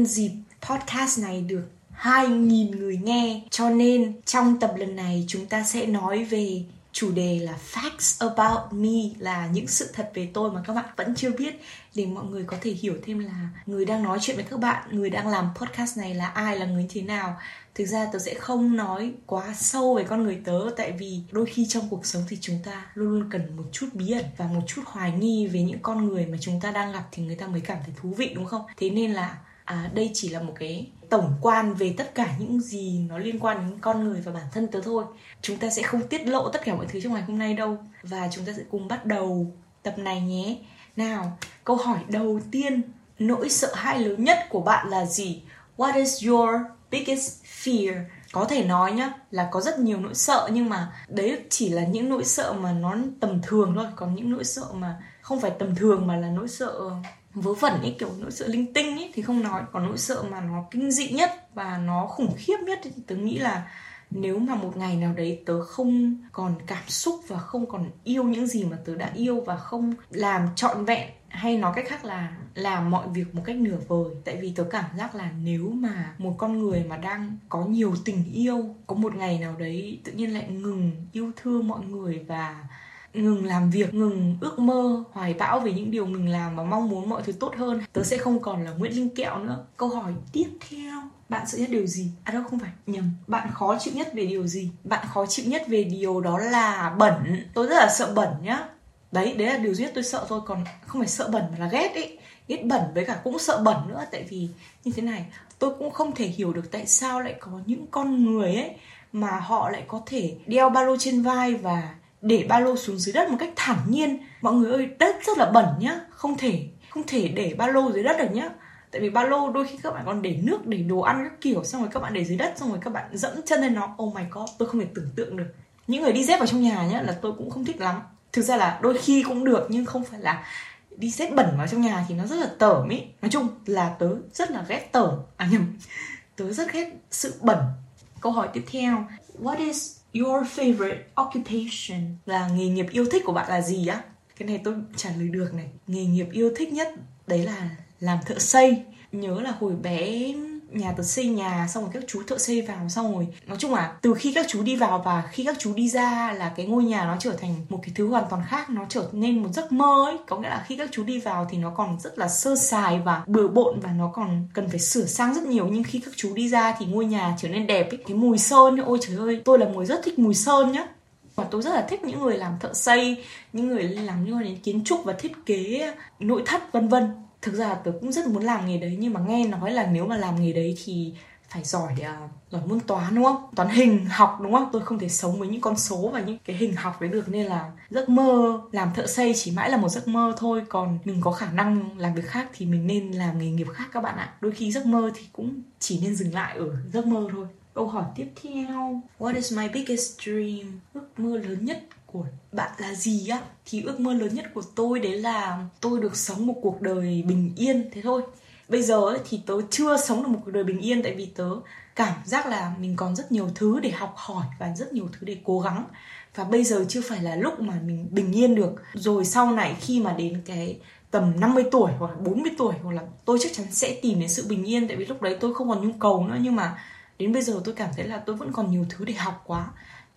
nhân dịp podcast này được 2.000 người nghe. Cho nên trong tập lần này chúng ta sẽ nói về chủ đề là facts about me, là những sự thật về tôi mà các bạn vẫn chưa biết. Để mọi người có thể hiểu thêm là người đang nói chuyện với các bạn, người đang làm podcast này là ai, là người thế nào. Thực ra tớ sẽ không nói quá sâu về con người tớ, tại vì đôi khi trong cuộc sống thì chúng ta luôn luôn cần một chút bí ẩn và một chút hoài nghi về những con người mà chúng ta đang gặp thì người ta mới cảm thấy thú vị, đúng không? Thế nên là à, đây chỉ là một cái tổng quan về tất cả những gì nó liên quan đến con người và bản thân tớ thôi. Chúng ta sẽ không tiết lộ tất cả mọi thứ trong ngày hôm nay đâu. Và chúng ta sẽ cùng bắt đầu tập này nhé. Nào câu hỏi đầu tiên. Nỗi sợ hãi lớn nhất của bạn là gì? What is your biggest fear? Có thể nói nhá là có rất nhiều nỗi sợ nhưng mà đấy chỉ là những nỗi sợ mà nó tầm thường thôi. Còn những nỗi sợ mà không phải tầm thường mà là nỗi sợ vớ vẩn ấy kiểu nỗi sợ linh tinh ấy thì không nói. Còn nỗi sợ mà nó kinh dị nhất và nó khủng khiếp nhất thì tớ nghĩ là nếu mà một ngày nào đấy tớ không còn cảm xúc và không còn yêu những gì mà tớ đã yêu và không làm trọn vẹn, hay nói cách khác là làm mọi việc một cách nửa vời. Tại vì tớ cảm giác là nếu mà một con người mà đang có nhiều tình yêu, có một ngày nào đấy tự nhiên lại ngừng yêu thương mọi người và ngừng làm việc, ngừng ước mơ, hoài bão về những điều mình làm và mong muốn mọi thứ tốt hơn. Tớ sẽ không còn là nguyễn linh kẹo nữa. Câu hỏi tiếp theo. Bạn sợ nhất điều gì? À đâu, không phải. Nhầm. Bạn khó chịu nhất về điều gì? Bạn khó chịu nhất về điều đó là bẩn. Tôi rất là sợ bẩn nhá. Đấy đấy là điều duy nhất tôi sợ thôi. Còn không phải sợ bẩn mà là ghét ấy. Ghét bẩn với cả cũng sợ bẩn nữa. Tại vì như thế này, tôi cũng không thể hiểu được tại sao lại có những con người ấy mà họ lại có thể đeo ba lô trên vai và để ba lô xuống dưới đất một cách thản nhiên. Mọi người ơi đất rất là bẩn nhá. Không thể không thể để ba lô dưới đất được nhá. Tại vì ba lô đôi khi các bạn còn để nước, để đồ ăn các kiểu, xong rồi các bạn để dưới đất, xong rồi các bạn dẫm chân lên nó. Oh my god, tôi không thể tưởng tượng được. Những người đi dép vào trong nhà nhá là tôi cũng không thích lắm. Thực ra là đôi khi cũng được, nhưng không phải là đi dép bẩn vào trong nhà thì nó rất là tởm ý. Nói chung là tớ rất là ghét tởm. À nhầm, tớ rất ghét sự bẩn. Câu hỏi tiếp theo. What is your favorite occupation là nghề nghiệp yêu thích của bạn là gì á? Cái này tôi trả lời được này. Nghề nghiệp yêu thích nhất, đấy là làm thợ xây. Nhớ là hồi bé nhà tớ xây nhà, xong rồi các chú thợ xây vào, xong rồi, nói chung là từ khi các chú đi vào và khi các chú đi ra là cái ngôi nhà nó trở thành một cái thứ hoàn toàn khác, nó trở nên một giấc mơ ấy. Có nghĩa là khi các chú đi vào thì nó còn rất là sơ sài và bừa bộn và nó còn cần phải sửa sang rất nhiều. Nhưng khi các chú đi ra thì ngôi nhà trở nên đẹp ấy. Cái mùi sơn ôi trời ơi, tôi là người rất thích mùi sơn nhá. Và tôi rất là thích những người làm thợ xây, những người làm liên quan đến kiến trúc và thiết kế nội thất, vân vân thực ra tớ cũng rất muốn làm nghề đấy nhưng mà nghe nói là nếu mà làm nghề đấy thì phải giỏi uh, giỏi môn toán đúng không? Toán hình học đúng không? Tôi không thể sống với những con số và những cái hình học đấy được nên là giấc mơ làm thợ xây chỉ mãi là một giấc mơ thôi còn mình có khả năng làm việc khác thì mình nên làm nghề nghiệp khác các bạn ạ. Đôi khi giấc mơ thì cũng chỉ nên dừng lại ở giấc mơ thôi. Câu hỏi tiếp theo. What is my biggest dream? Ước mơ lớn nhất của bạn là gì á? Thì ước mơ lớn nhất của tôi đấy là tôi được sống một cuộc đời bình yên thế thôi. Bây giờ ấy, thì tớ chưa sống được một cuộc đời bình yên tại vì tớ cảm giác là mình còn rất nhiều thứ để học hỏi và rất nhiều thứ để cố gắng. Và bây giờ chưa phải là lúc mà mình bình yên được. Rồi sau này khi mà đến cái tầm 50 tuổi hoặc là 40 tuổi hoặc là tôi chắc chắn sẽ tìm đến sự bình yên tại vì lúc đấy tôi không còn nhu cầu nữa. Nhưng mà đến bây giờ tôi cảm thấy là tôi vẫn còn nhiều thứ để học quá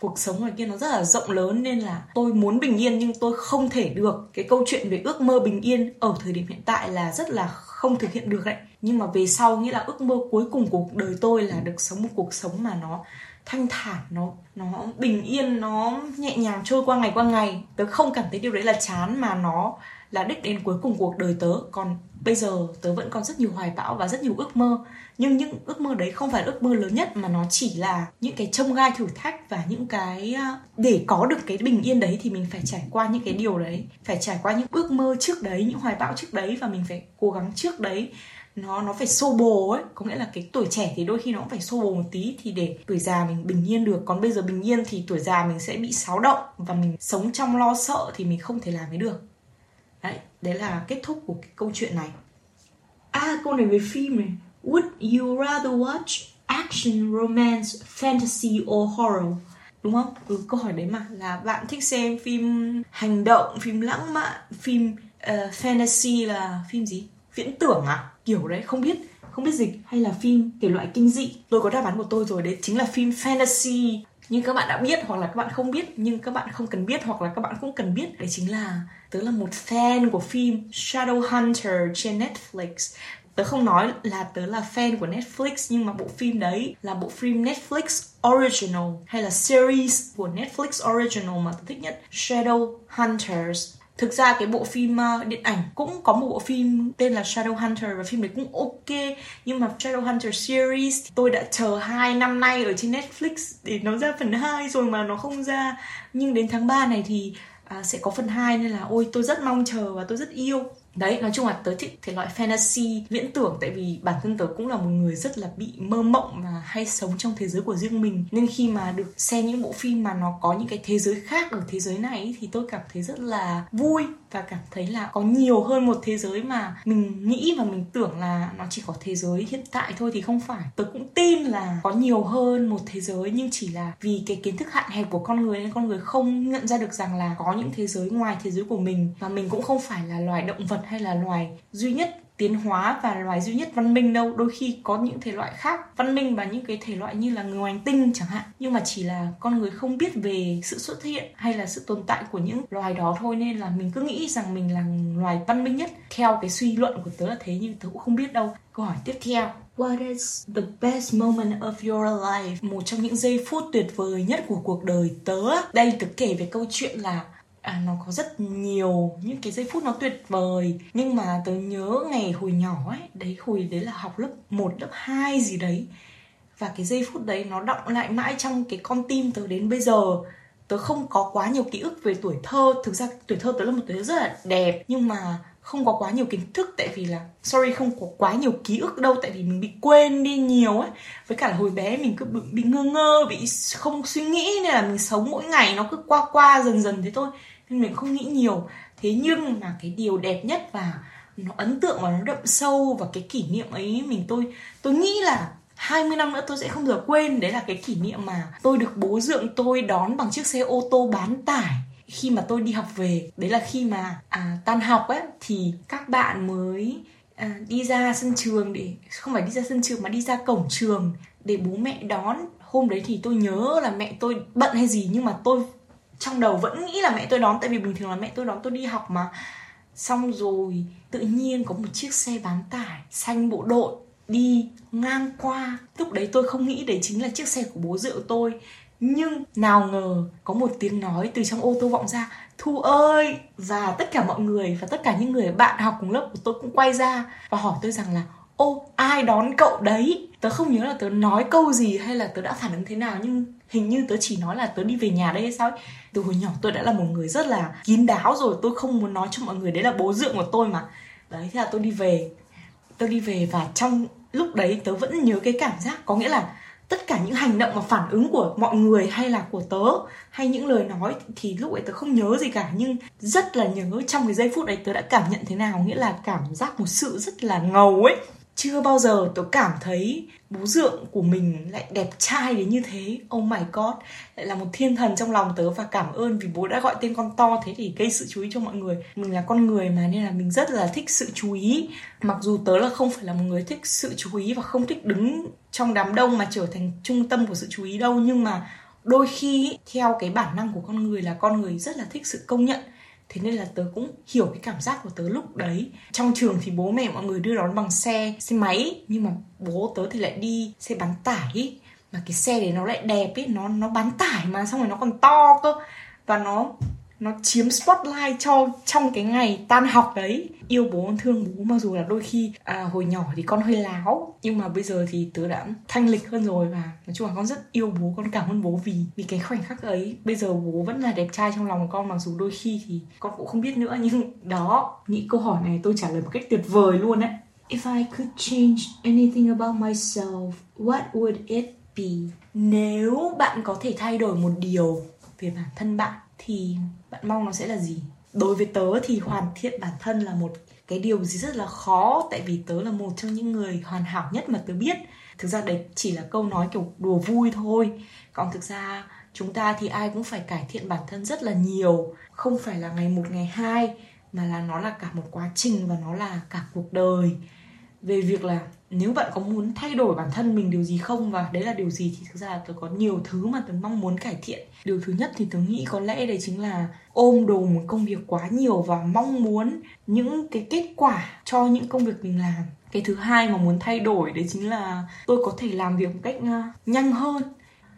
cuộc sống ngoài kia nó rất là rộng lớn nên là tôi muốn bình yên nhưng tôi không thể được. Cái câu chuyện về ước mơ bình yên ở thời điểm hiện tại là rất là không thực hiện được đấy nhưng mà về sau, nghĩa là ước mơ cuối cùng của cuộc đời tôi là được sống một cuộc sống mà nó thanh thản, nó nó bình yên, nó nhẹ nhàng trôi qua ngày qua ngày. Tớ không cảm thấy điều đấy là chán mà nó là đích đến cuối cùng cuộc đời tớ. Còn bây giờ tớ vẫn còn rất nhiều hoài bão và rất nhiều ước mơ. Nhưng những ước mơ đấy không phải ước mơ lớn nhất, mà nó chỉ là những cái trông gai thử thách và những cái à, để có được cái bình yên đấy thì mình phải trải qua những cái điều đấy. Phải trải qua những ước mơ trước đấy, những hoài bão trước đấy và mình phải cố gắng trước đấy. Nó nó phải xô bồ ấy. Có nghĩa là cái tuổi trẻ thì đôi khi nó cũng phải xô bồ một tí thì để tuổi già mình bình yên được. Còn bây giờ bình yên thì tuổi già mình sẽ bị xáo động và mình sống trong lo sợ thì mình không thể làm cái được đấy đấy là kết thúc của cái câu chuyện này. À câu này về phim này. Would you rather watch action romance fantasy or horror? Đúng không? Ừ câu hỏi đấy mà. Là bạn thích xem phim hành động phim lãng mạn phim uh, fantasy là phim gì? Viễn tưởng à? Kiểu đấy không biết. Không biết dịch. Hay là phim thể loại kinh dị? Tôi có đáp án của tôi rồi đấy. Chính là phim fantasy nhưng các bạn đã biết hoặc là các bạn không biết, nhưng các bạn không cần biết hoặc là các bạn cũng cần biết, đấy chính là tớ là một fan của phim Shadow Hunter trên Netflix. Tớ không nói là tớ là fan của Netflix, nhưng mà bộ phim đấy là bộ phim Netflix original hay là series của Netflix original mà tớ thích nhất, Shadow Hunters thực ra cái bộ phim ờ, điện ảnh cũng có một bộ phim tên là Shadow Hunter và phim đấy cũng ok. Nhưng mà Shadow Hunter series tôi đã chờ hai năm nay ở trên Netflix để nó ra phần 2 rồi mà nó không ra. Nhưng đến tháng 3 này thì à, sẽ có phần 2 nên là ôi tôi rất mong chờ và tôi rất yêu đấy, nói chung là tớ thích thể loại fantasy viễn tưởng, tại vì bản thân tớ cũng là một người rất là bị mơ mộng và hay sống trong thế giới của riêng mình. Nên khi mà được xem những bộ phim mà nó có những cái thế giới khác ở thế giới này thì tôi cảm thấy rất là vui và cảm thấy là có nhiều hơn một thế giới mà mình nghĩ và mình tưởng là nó chỉ có thế giới hiện tại thôi thì không phải. Tớ cũng tin là có nhiều hơn một thế giới nhưng chỉ là vì cái kiến thức hạn hẹp của con người nên con người không nhận ra được rằng là có những thế giới ngoài thế giới của mình. Và mình cũng không phải là loài động vật hay là loài duy nhất tiến hóa và loài duy nhất văn minh đâu. Đôi khi có những thể loại khác văn minh và những cái thể loại như là người hành tinh chẳng hạn. Nhưng mà chỉ là con người không biết về sự xuất hiện hay là sự tồn tại của những loài đó thôi. Nên là mình cứ nghĩ rằng mình là loài văn minh nhất theo cái suy luận của tớ là thế, nhưng tớ cũng không biết đâu. Câu hỏi tiếp theo. What is the best moment of your life? Một trong những giây phút tuyệt vời nhất của cuộc đời tớ. Đây tớ kể về câu chuyện là à, nó có rất nhiều những cái giây phút nó tuyệt vời. Nhưng mà tớ nhớ ngày hồi nhỏ ấy đấy hồi đấy là học lớp 1, lớp 2 gì đấy. Và cái giây phút đấy nó động lại mãi trong cái con tim tớ đến bây giờ. Tớ không có quá nhiều ký ức về tuổi thơ. Thực ra tuổi thơ tớ là một tuổi thơ rất là đẹp nhưng mà không có quá nhiều kiến thức. Tại vì là sorry không có quá nhiều ký ức đâu. Tại vì mình bị quên đi nhiều ấy. Với cả là hồi bé mình cứ bị, bị ngơ ngơ bị không suy nghĩ nên là mình sống mỗi ngày nó cứ qua qua dần dần thế thôi nên mình không nghĩ nhiều. Thế nhưng mà cái điều đẹp nhất và nó ấn tượng và nó đậm sâu và cái kỷ niệm ấy mình tôi tôi nghĩ là 20 năm nữa tôi sẽ không được quên. Đấy là cái kỷ niệm mà tôi được bố dượng tôi đón bằng chiếc xe ô tô bán tải khi mà tôi đi học về. Đấy là khi mà à, tan học ấy thì các bạn mới à, đi ra sân trường để không phải đi ra sân trường mà đi ra cổng trường để bố mẹ đón. Hôm đấy thì tôi nhớ là mẹ tôi bận hay gì nhưng mà tôi trong đầu vẫn nghĩ là mẹ tôi đón, tại vì bình thường là mẹ tôi đón tôi đi học mà. Xong rồi tự nhiên có một chiếc xe bán tải xanh bộ đội đi ngang qua. Lúc đấy tôi không nghĩ đấy chính là chiếc xe của bố rượu tôi. Nhưng nào ngờ có một tiếng nói từ trong ô tô vọng ra, thu ơi! Và tất cả mọi người và tất cả những người bạn học cùng lớp của tôi cũng quay ra và hỏi tôi rằng là, ô, ai đón cậu đấy? Tớ không nhớ là tớ nói câu gì hay là tớ đã phản ứng thế nào, nhưng hình như tớ chỉ nói là tớ đi về nhà đây hay sao ấy. từ hồi nhỏ tôi đã là một người rất là kín đáo rồi, tôi không muốn nói cho mọi người đấy là bố dượng của tôi mà. Đấy, thế là tôi đi về. Tôi đi về và trong lúc đấy tớ vẫn nhớ cái cảm giác, có nghĩa là tất cả những hành động và phản ứng của mọi người hay là của tớ, hay những lời nói thì lúc ấy tớ không nhớ gì cả. Nhưng rất là nhớ trong cái giây phút đấy tớ đã cảm nhận thế nào. Nghĩa là cảm giác một sự rất là ngầu ấy chưa bao giờ tớ cảm thấy bố dượng của mình lại đẹp trai đến như thế. Oh my god. Lại là một thiên thần trong lòng tớ và cảm ơn vì bố đã gọi tên con to thế thì gây sự chú ý cho mọi người. Mình là con người mà nên là mình rất là thích sự chú ý. Mặc dù tớ là không phải là một người thích sự chú ý và không thích đứng trong đám đông mà trở thành trung tâm của sự chú ý đâu, nhưng mà đôi khi, theo cái bản năng của con người là con người rất là thích sự công nhận thế nên là tớ cũng hiểu cái cảm giác của tớ lúc đấy trong trường thì bố mẹ mọi người đưa đón bằng xe xe máy, nhưng mà bố tớ thì lại đi xe bán tải ý. mà cái xe đấy nó lại đẹp ấy nó nó bán tải mà, xong rồi nó còn to cơ và nó nó chiếm spotlight cho trong cái ngày tan học đấy. Yêu bố thương bố mặc dù là đôi khi à, hồi nhỏ thì con hơi láo nhưng mà bây giờ thì tớ đã thanh lịch hơn rồi và nói chung là con rất yêu bố con cảm ơn bố vì vì cái khoảnh khắc ấy. Bây giờ bố vẫn là đẹp trai trong lòng con mặc dù đôi khi thì con cũng không biết nữa nhưng đó nghĩ câu hỏi này tôi trả lời một cách tuyệt vời luôn đấy If I could change anything about myself, what would it be? Nếu bạn có thể thay đổi một điều về bản thân bạn thì bạn mong nó sẽ là gì? Đối với tớ thì hoàn thiện bản thân là một cái điều gì rất là khó, tại vì tớ là một trong những người hoàn hảo nhất mà tớ biết. Thực ra đấy chỉ là câu nói kiểu đùa vui thôi. Còn thực ra chúng ta thì ai cũng phải cải thiện bản thân rất là nhiều. Không phải là ngày một, ngày hai, mà là nó là cả một quá trình và nó là cả cuộc đời về việc là nếu bạn có muốn thay đổi bản thân mình điều gì không, và đấy là điều gì thì thực ra là tớ có nhiều thứ mà tớ mong muốn cải thiện. Điều thứ nhất thì tớ nghĩ có lẽ đấy chính là ôm đồm một công việc quá nhiều và mong muốn những cái kết quả cho những công việc mình làm. Cái thứ hai mà muốn thay đổi đấy chính là tôi có thể làm việc một cách à, nhanh hơn.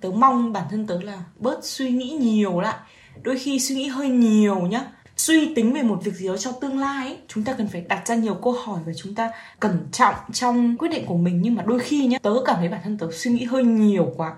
Tớ mong bản thân tớ là bớt suy nghĩ nhiều lại. Đôi khi suy nghĩ hơi nhiều nhá suy tính về một việc gì đó cho tương lai ấy, chúng ta cần phải đặt ra nhiều câu hỏi và chúng ta cẩn trọng trong quyết định của mình. Nhưng mà đôi khi nhá tớ cảm thấy bản thân tớ suy nghĩ hơi nhiều quá.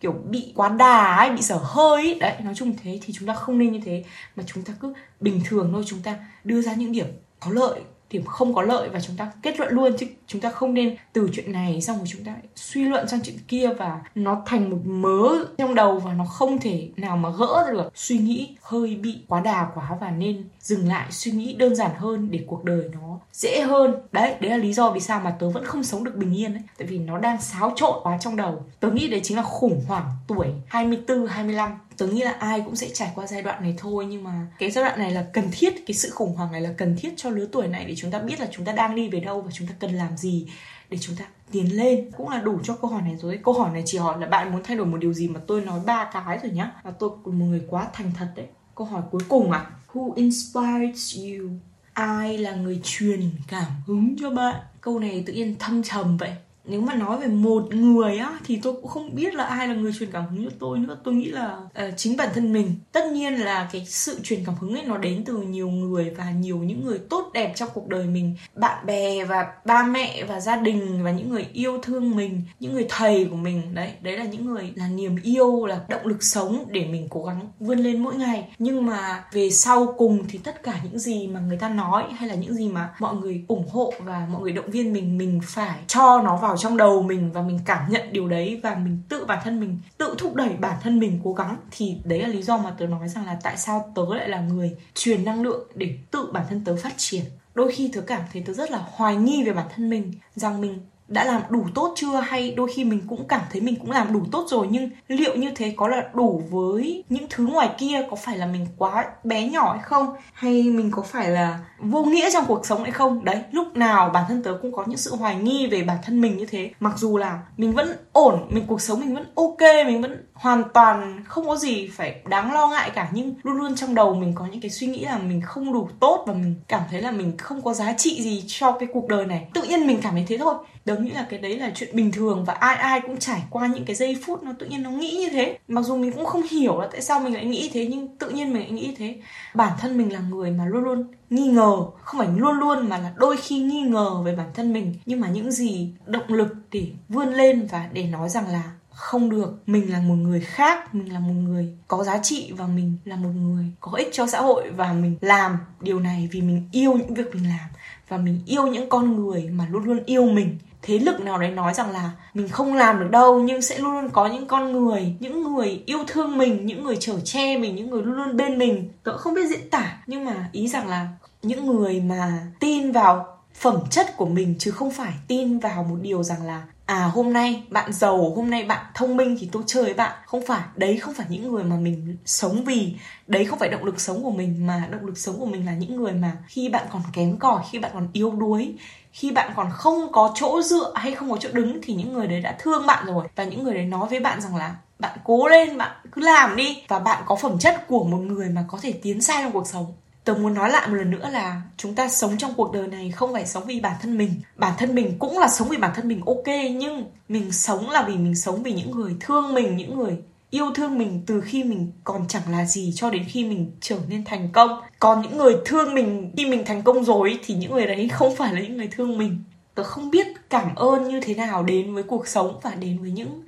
Kiểu bị quá đà ấy bị sở hơi ấy. đấy nói chung thế thì chúng ta không nên như thế. Mà chúng ta cứ bình thường thôi chúng ta đưa ra những điểm có lợi thì không có lợi và chúng ta kết luận luôn chứ chúng ta không nên từ chuyện này xong rồi chúng ta suy luận sang chuyện kia và nó thành một mớ trong đầu và nó không thể nào mà gỡ được. Suy nghĩ hơi bị quá đà quá và nên dừng lại suy nghĩ đơn giản hơn để cuộc đời nó dễ hơn. Đấy đấy là lý do vì sao mà tớ vẫn không sống được bình yên ấy. Tại vì nó đang xáo trộn quá trong đầu. Tớ nghĩ đấy chính là khủng hoảng tuổi 24 25 tớ nghĩ là ai cũng sẽ trải qua giai đoạn này thôi, nhưng mà cái giai đoạn này là cần thiết, cái sự khủng hoảng này là cần thiết cho lứa tuổi này để chúng ta biết là chúng ta đang đi về đâu và chúng ta cần làm gì để chúng ta tiến lên. Cũng là đủ cho câu hỏi này rồi câu hỏi này chỉ hỏi là bạn muốn thay đổi một điều gì mà tôi nói ba cái rồi nhá. Và tôi cũng một người quá thành thật đấy. Câu hỏi cuối cùng à who inspires you? Ai là người truyền cảm hứng cho bạn? Câu này tự nhiên thâm trầm vậy nếu mà nói về một người á thì tôi cũng không biết là ai là người truyền cảm hứng cho tôi nữa. Tôi nghĩ là uh, chính bản thân mình. Tất nhiên là cái sự truyền cảm hứng ấy nó đến từ nhiều người và nhiều những người tốt đẹp trong cuộc đời mình. Bạn bè và ba mẹ và gia đình và những người yêu thương mình những người thầy của mình. Đấy đấy là những người là niềm yêu là động lực sống để mình cố gắng vươn lên mỗi ngày. Nhưng mà về sau cùng thì tất cả những gì mà người ta nói hay là những gì mà mọi người ủng hộ và mọi người động viên mình mình phải cho nó vào vào trong đầu mình và mình cảm nhận điều đấy và mình tự bản thân mình, tự thúc đẩy bản thân mình cố gắng, thì đấy là lý do mà tớ nói rằng là tại sao tớ lại là người truyền năng lượng để tự bản thân tớ phát triển. Đôi khi tớ cảm thấy tớ rất là hoài nghi về bản thân mình, rằng mình đã làm đủ tốt chưa? Hay đôi khi mình cũng cảm thấy mình cũng làm đủ tốt rồi, nhưng liệu như thế có là đủ với những thứ ngoài kia? Có phải là mình quá bé nhỏ hay không? Hay mình có phải là vô nghĩa trong cuộc sống hay không? Đấy, lúc nào bản thân tớ cũng có những sự hoài nghi về bản thân mình như thế. Mặc dù là mình vẫn ổn, mình cuộc sống mình vẫn ok, mình vẫn hoàn toàn không có gì phải đáng lo ngại cả, nhưng luôn luôn trong đầu mình có những cái suy nghĩ là mình không đủ tốt và mình cảm thấy là mình không có giá trị gì cho cái cuộc đời này. Tự nhiên mình cảm thấy thế thôi đớ nghĩ là cái đấy là chuyện bình thường và ai ai cũng trải qua những cái giây phút nó tự nhiên nó nghĩ như thế. Mặc dù mình cũng không hiểu là tại sao mình lại nghĩ thế, nhưng tự nhiên mình lại nghĩ thế. Bản thân mình là người mà luôn luôn nghi ngờ. Không phải luôn luôn mà là đôi khi nghi ngờ về bản thân mình. Nhưng mà những gì động lực để vươn lên và để nói rằng là không được. Mình là một người khác, mình là một người có giá trị và mình là một người có ích cho xã hội và mình làm điều này vì mình yêu những việc mình làm và mình yêu những con người mà luôn luôn yêu mình thế lực nào đấy nói rằng là mình không làm được đâu, nhưng sẽ luôn luôn có những con người, những người yêu thương mình, những người chở che mình, những người luôn luôn bên mình. Tớ không biết diễn tả, nhưng mà ý rằng là những người mà tin vào phẩm chất của mình chứ không phải tin vào một điều rằng là à hôm nay bạn giàu, hôm nay bạn thông minh thì tôi chơi với bạn. Không phải, đấy không phải những người mà mình sống vì, đấy không phải động lực sống của mình, mà động lực sống của mình là những người mà khi bạn còn kém cỏi, khi bạn còn yếu đuối, khi bạn còn không có chỗ dựa hay không có chỗ đứng thì những người đấy đã thương bạn rồi. Và những người đấy nói với bạn rằng là, bạn cố lên, bạn cứ làm đi. Và bạn có phẩm chất của một người mà có thể tiến xa trong cuộc sống tớ muốn nói lại một lần nữa là chúng ta sống trong cuộc đời này không phải sống vì bản thân mình. Bản thân mình cũng là sống vì bản thân mình, ok, nhưng mình sống là vì mình sống vì những người thương mình, những người yêu thương mình từ khi mình còn chẳng là gì cho đến khi mình trở nên thành công. Còn những người thương mình, khi mình thành công rồi thì những người đấy không phải là những người thương mình. Tớ không biết cảm ơn như thế nào đến với cuộc sống và đến với những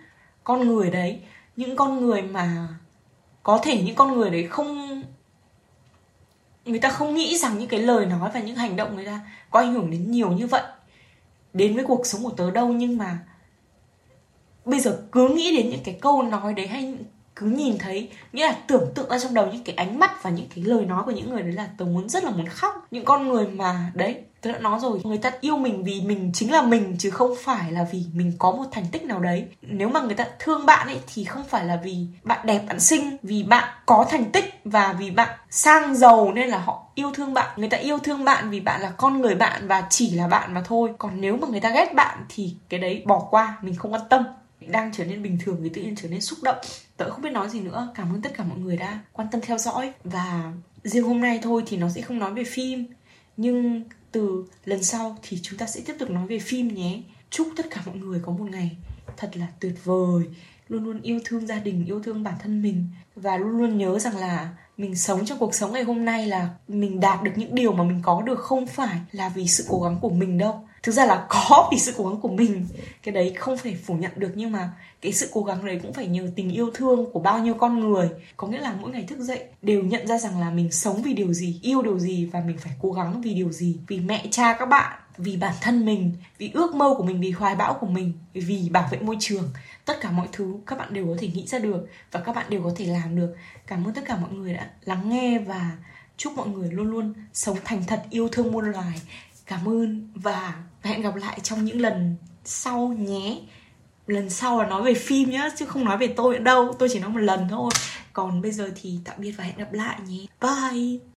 con người đấy. Những con người mà có thể những con người đấy không người ta không nghĩ rằng những cái lời nói và những hành động người ta có ảnh hưởng đến nhiều như vậy, đến với cuộc sống của tớ đâu. Nhưng mà bây giờ cứ nghĩ đến những cái câu nói đấy hay cứ nhìn thấy, nghĩa là tưởng tượng ra trong đầu những cái ánh mắt và những cái lời nói của những người đấy là tớ muốn rất là muốn khóc. Những con người mà, đấy tôi đã nói rồi. Người ta yêu mình vì mình chính là mình, chứ không phải là vì mình có một thành tích nào đấy. Nếu mà người ta thương bạn ấy, thì không phải là vì bạn đẹp, bạn xinh, vì bạn có thành tích và vì bạn sang giàu nên là họ yêu thương bạn. Người ta yêu thương bạn vì bạn là con người bạn và chỉ là bạn mà thôi. Còn nếu mà người ta ghét bạn thì cái đấy bỏ qua, mình không quan tâm. Đang trở nên bình thường thì tự nhiên trở nên xúc động. Tớ không biết nói gì nữa. Cảm ơn tất cả mọi người đã quan tâm theo dõi. Và riêng hôm nay thôi thì nó sẽ không nói về phim. Nhưng từ lần sau thì chúng ta sẽ tiếp tục nói về phim nhé. Chúc tất cả mọi người có một ngày thật là tuyệt vời. Luôn luôn yêu thương gia đình, yêu thương bản thân mình. Và luôn luôn nhớ rằng là mình sống trong cuộc sống ngày hôm nay là mình đạt được những điều mà mình có được không phải là vì sự cố gắng của mình đâu. Thực ra là có vì sự cố gắng của mình. Cái đấy không thể phủ nhận được nhưng mà cái sự cố gắng đấy cũng phải nhờ tình yêu thương của bao nhiêu con người. Có nghĩa là mỗi ngày thức dậy đều nhận ra rằng là mình sống vì điều gì, yêu điều gì và mình phải cố gắng vì điều gì, vì mẹ, cha, các bạn vì bản thân mình, vì ước mơ của mình, vì hoài bão của mình, vì bảo vệ môi trường. Tất cả mọi thứ các bạn đều có thể nghĩ ra được và các bạn đều có thể làm được. Cảm ơn tất cả mọi người đã lắng nghe và chúc mọi người luôn luôn sống thành thật, yêu thương muôn loài. Cảm ơn và hẹn gặp lại trong những lần sau nhé. Lần sau là nói về phim nhá, chứ không nói về tôi nữa đâu. Tôi chỉ nói một lần thôi. Còn bây giờ thì tạm biệt và hẹn gặp lại nhé. Bye!